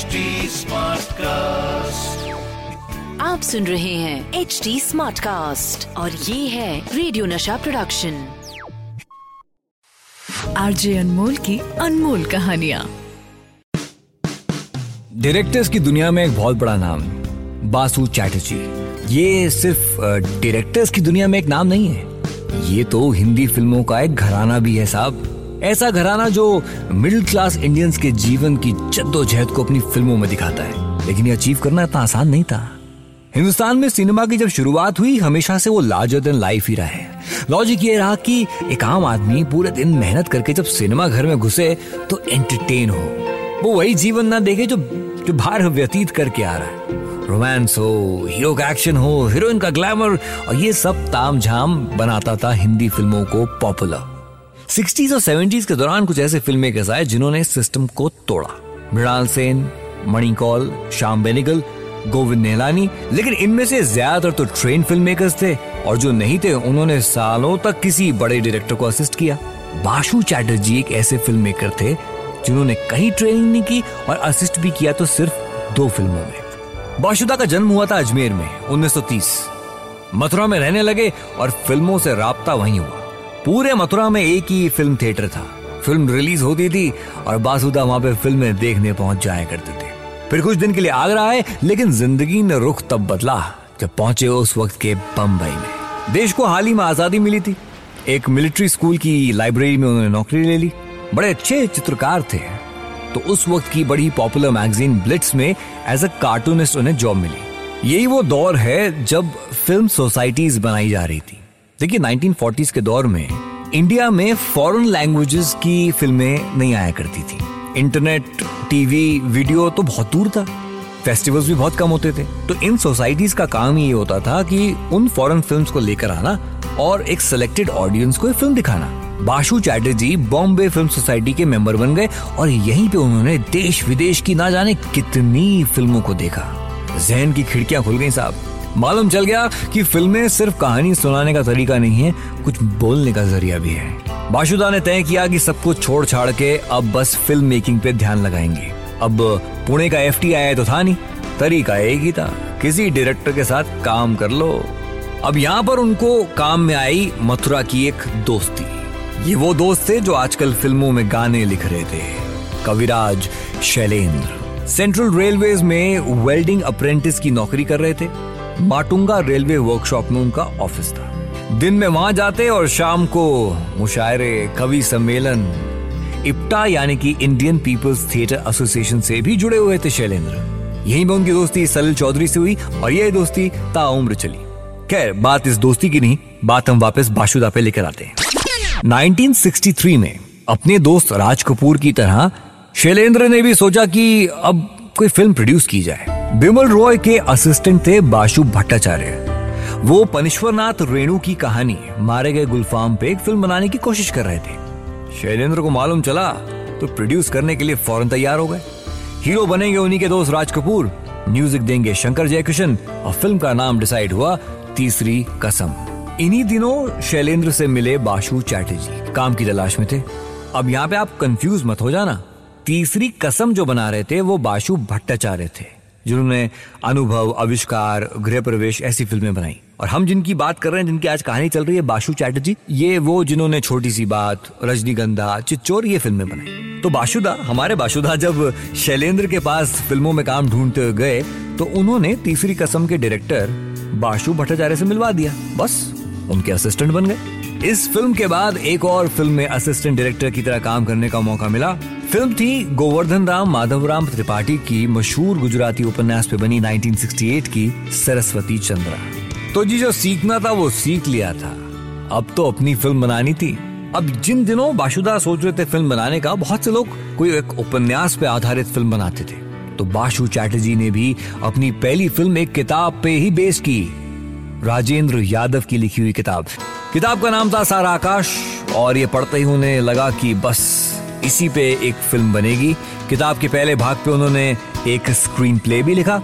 HD Smartcast. आप सुन रहे हैं एच डी स्मार्ट कास्ट और ये है रेडियो नशा प्रोडक्शन आरजे अनमोल की अनमोल कहानिया। डायरेक्टर्स की दुनिया में एक बहुत बड़ा नाम है बासु चैटर्जी। ये सिर्फ़ डायरेक्टर्स की दुनिया में एक नाम नहीं है। ये तो हिंदी फ़िल्मों का एक घराना भी है साहब। ऐसा घराना जो मिडिल क्लास इंडियंस के जीवन की जद्दोजहद को अपनी फ़िल्मों में दिखाता है। लेकिन ये अचीव करना इतना आसान नहीं था। हिंदुस्तान में सिनेमा की जब शुरुआत हुई, हमेशा से वो लार्जर देन लाइफ ही रहा। है लॉजिक ये रहा कि एक आम आदमी पूरे दिन मेहनत करके जब सिनेमा घर में घुसे तो एंटरटेन हो। वो वही जीवन ना देखे जो जो बाहर व्यतीत करके आ रहा है। रोमांस हो हीरो का एक्शन हो हीरोइन का ग्लैमर और ये सब ताम झाम बनाता था हिंदी फ़िल्मों को पॉपुलर सिक्सटीज और सेवेंटीज के दौरान कुछ ऐसे फ़िल्म मेकर्स आए जिन्होंने सिस्टम को तोड़ा। मृणाल सेन, मणिकौल, श्याम बेनिगल, गोविंद नेहलानी, लेकिन इनमें से ज़्यादातर तो ट्रेन फ़िल्म मेकर्स थे और जो नहीं थे, उन्होंने सालों तक किसी बड़े डायरेक्टर को असिस्ट किया। बाशु चैटर्जी एक ऐसे फ़िल्म मेकर थे जिन्होंने कहीं ट्रेनिंग नहीं की और असिस्ट भी किया तो सिर्फ़ दो फ़िल्मों में। बाशुदा का जन्म हुआ था अजमेर में 1930 मथुरा में रहने लगे और फ़िल्मों से राबता वहीं हुआ। पूरे मथुरा में एक ही फ़िल्म थिएटर था। फ़िल्म रिलीज़ होती थी और बासुदा वहाँ पे फ़िल्में देखने पहुँच जाया करते थे। फिर कुछ दिन के लिए आगरा आए, लेकिन ज़िंदगी ने रुख तब बदला, जब पहुँचे उस वक्त के बम्बई में। देश को हाल ही में आज़ादी मिली थी। एक मिलिट्री स्कूल की लाइब्रेरी में उन्होंने नौकरी ले ली। बड़े अच्छे चित्रकार थे। तो उस वक्त की बड़ी पॉपुलर मैगजीन ब्लिट्स में एज अ कार्टूनिस्ट उन्हें जॉब मिली। यही वो दौर है जब फ़िल्म सोसाइटीज बनाई जा रही थी। देखिए 1940s के दौर में इंडिया में फॉरेन लैंग्वेजेस की फ़िल्में नहीं आया करती थी। इंटरनेट, टीवी, वीडियो तो बहुत दूर था। फेस्टिवल्स भी बहुत कम होते थे। तो इन सोसाइटीज का काम ये होता था कि उन फॉरेन फिल्म्स को लेकर आना और एक सिलेक्टेड ऑडियंस को फ़िल्म दिखाना। बाशु चैटर्जी बॉम्बे फ़िल्म सोसाइटी के मेंबर बन गए और यहीं पे उन्होंने देश विदेश की ना जाने कितनी फ़िल्मों को देखा। जहन की खिड़कियाँ खुल गई साहब। मालूम चल गया कि फ़िल्में सिर्फ़ कहानी सुनाने का तरीका नहीं है, कुछ बोलने का ज़रिया भी है। बाशुदा ने तय किया कि सब कुछ छोड़ छाड़ के अब बस फ़िल्म मेकिंग पे ध्यान लगाएँगे। अब पुणे का एफ़ तो था नहीं, तरीका एक ही था, किसी डायरेक्टर के साथ काम कर लो। अब यहाँ पर उनको काम में आई मथुरा की एक दोस्ती। ये वो दोस्त थे जो आजकल फ़िल्मों में गाने लिख रहे थे। कविराज शैलेंद्र। सेंट्रल रेलवेज में वेल्डिंग अप्रेंटिस की नौकरी कर रहे थे। माटुंगा रेलवे वर्कशॉप में उनका ऑफ़िस था। दिन में वहाँ जाते और शाम को मुशायरे, कवि सम्मेलन, इप्टा यानी कि इंडियन पीपल्स थिएटर एसोसिएशन से भी जुड़े हुए थे शैलेंद्र। यहीं में उनकी दोस्ती सलिल चौधरी से हुई और यह दोस्ती ताउम्र चली। खैर, बात इस दोस्ती की नहीं, बात हम वापस बाशुदा पे लेकर आते हैं। 1963 में अपने दोस्त राज कपूर की तरह शैलेंद्र ने भी सोचा कि अब कोई फ़िल्म प्रोड्यूस की जाए। बिमल रॉय के असिस्टेंट थे बाशु भट्टाचार्य। वो पनिश्वरनाथ रेणु की कहानी, मारे गए गुलफाम पे एक फ़िल्म बनाने की कोशिश कर रहे थे। शैलेंद्र को मालूम चला तो प्रोड्यूस करने के लिए फ़ौरन तैयार हो गए। हीरो बनेंगे उन्हीं के दोस्त राज कपूर, म्यूज़िक देंगे शंकर जयकिशन और फ़िल्म का नाम डिसाइड हुआ तीसरी कसम। इन्हीं दिनों शैलेंद्र से मिले बाशु चैटर्जी, काम की तलाश में थे। अब यहाँ पे आप कंफ्यूज मत हो जाना। तीसरी कसम जो बना रहे थे वो बाशु भट्टाचार्य थे। जिन्होंने अनुभव, आविष्कार गृह प्रवेश ऐसी फ़िल्में बनाई। और हम जिनकी बात कर रहे हैं, जिनकी आज कहानी चल रही है बाशु चैटर्जी, ये वो जिन्होंने छोटी सी बात, रजनीगंधा, चिच्चोर, ये फ़िल्में बनाई। तो बाशुदा हमारे बाशुदा जब शैलेंद्र के पास फ़िल्मों में काम ढूंढते गए तो उन्होंने तीसरी कसम के डायरेक्टर बाशु भट्टाचार्य से मिलवा दिया। बस, उनके असिस्टेंट बन गए। इस फ़िल्म के बाद एक और फ़िल्म में असिस्टेंट डायरेक्टर की तरह काम करने का मौका मिला। फ़िल्म थी गोवर्धन राम, माधव राम त्रिपाठी की मशहूर गुजराती उपन्यास पे बनी 1968 की सरस्वती चंद्रा। तो जी, जो सीखना था, वो सीख लिया था। अब तो अपनी फ़िल्म बनानी थी। अब जिन दिनों बाशुदा सोच रहे थे फ़िल्म बनाने का, बहुत से लोग कोई एक उपन्यास पे आधारित फ़िल्म बनाते थे। तो बाशु चैटर्जी ने भी अपनी पहली फ़िल्म एक किताब पे ही बेस की। राजेंद्र यादव की लिखी हुई किताब। किताब का नाम था सारा आकाश, और ये पढ़ते ही उन्हें लगा कि बस इसी पे एक फ़िल्म बनेगी। किताब के पहले भाग पे उन्होंने एक स्क्रीन प्ले भी लिखा।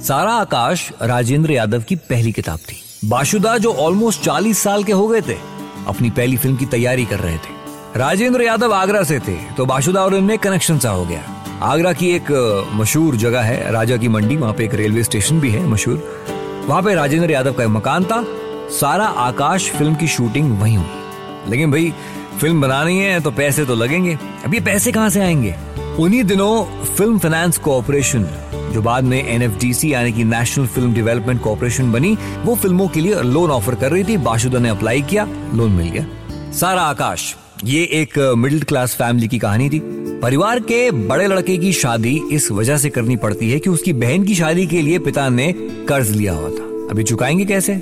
सारा आकाश, राजेंद्र यादव की पहली किताब थी। बाशुदा जो ऑलमोस्ट चालीस साल के हो गए थे, अपनी पहली फ़िल्म की तैयारी कर रहे थे। राजेंद्र यादव आगरा से थे तो बाशुदा और इनमें कनेक्शन सा हो गया। आगरा की एक मशहूर जगह है, राजा की मंडी, वहाँ पे एक रेलवे स्टेशन भी है मशहूर। वहाँ पे राजेंद्र यादव का मकान था। सारा आकाश फ़िल्म की शूटिंग वहीं हुई। लेकिन भाई, फ़िल्म बनानी है तो पैसे तो लगेंगे। अब ये पैसे कहाँ से आएँगे? उन्हीं दिनों फ़िल्म फाइनेंस कॉरपोरेशन, जो बाद में एनएफडीसी यानी कि नेशनल फ़िल्म डेवलपमेंट कॉरपोरेशन बनी, वो फ़िल्मों के लिए लोन ऑफ़र कर रही थी। बाशुदा ने अप्लाई किया लोन मिल गया। सारा आकाश, ये एक मिडिल क्लास फैमिली की कहानी थी। परिवार के बड़े लड़के की शादी इस वजह से करनी पड़ती है कि उसकी बहन की शादी के लिए पिता ने कर्ज लिया हुआ था। अभी चुकाएँगे कैसे?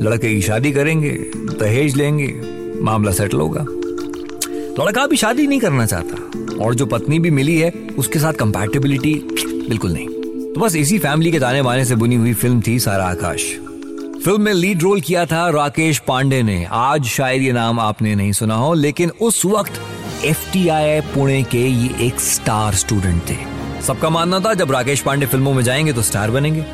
लड़के की शादी करेंगे, दहेज लेंगे, मामला सेटल होगा। लड़का भी शादी नहीं करना चाहता और जो पत्नी भी मिली है, उसके साथ कंपैटिबिलिटी बिल्कुल नहीं। तो बस इसी फैमिली के ताने बाने से बुनी हुई फ़िल्म थी सारा आकाश। फ़िल्म में लीड रोल किया था राकेश पांडे ने। आज शायद ये नाम आपने नहीं सुना हो, लेकिन उस वक्त एफ़ पुणे के ये एक स्टार स्टूडेंट थे। सबका मानना था, जब राकेश पांडे फ़िल्मों में जाएँगे तो स्टार बनेंगे।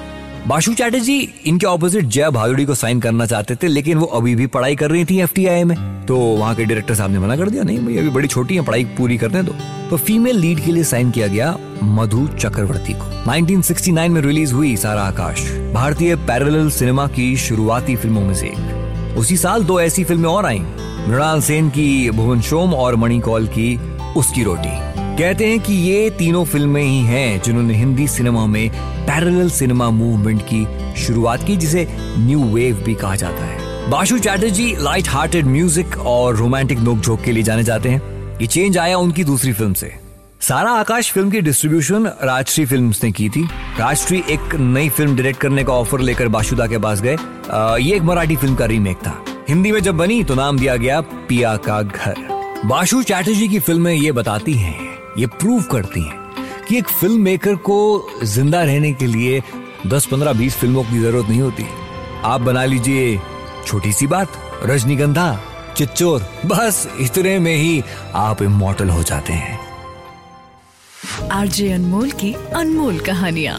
बाशु चैटर्जी इनके ऑपोजिट जया भादुड़ी को साइन करना चाहते थे, लेकिन वो अभी भी पढ़ाई कर रही थी एफ़ में। तो वहाँ के डायरेक्टर साहब ने मना कर दिया, नहीं भाई अभी बड़ी छोटी है, पढ़ाई पूरी करने दो। तो फीमेल लीड के लिए साइन किया गया मधु चक्रवर्ती को। 1969 में रिलीज़ हुई सारा आकाश। भारतीय पैरेलल सिनेमा की शुरुआती फ़िल्मों में से एक। उसी साल दो ऐसी फ़िल्में और आई। मृणाल सेन की भुवन शोम और मणिकौल की उसकी रोटी। कहते हैं कि ये तीनों फ़िल्में ही हैं जिन्होंने हिंदी सिनेमा में पैरेलल सिनेमा मूवमेंट की शुरुआत की, जिसे न्यू वेव भी कहा जाता है। Basu Chatterjee light hearted music और रोमांटिक नोकझोंक के लिए जाने जाते हैं। ये चेंज आया उनकी दूसरी फ़िल्म से। सारा आकाश फ़िल्म की डिस्ट्रीब्यूशन राजश्री फिल्म्स ने की थी। राजश्री एक नई फ़िल्म डायरेक्ट करने का ऑफ़र लेकर बाशुदा के पास गए। ये एक मराठी फ़िल्म का रीमेक था। हिंदी में जब बनी तो नाम दिया गया पिया का घर। बाशु चैटर्जी की फ़िल्में ये बताती हैं, ये प्रूव करती हैं कि एक फ़िल्म मेकर को ज़िंदा रहने के लिए 10 15 20 फ़िल्मों की ज़रूरत नहीं होती। आप बना लीजिए छोटी सी बात, रजनीगंधा, चिच्चोर, बस इतने में ही आप इमोटल हो जाते हैं। आरजे अनमोल की अनमोल कहानियाँ।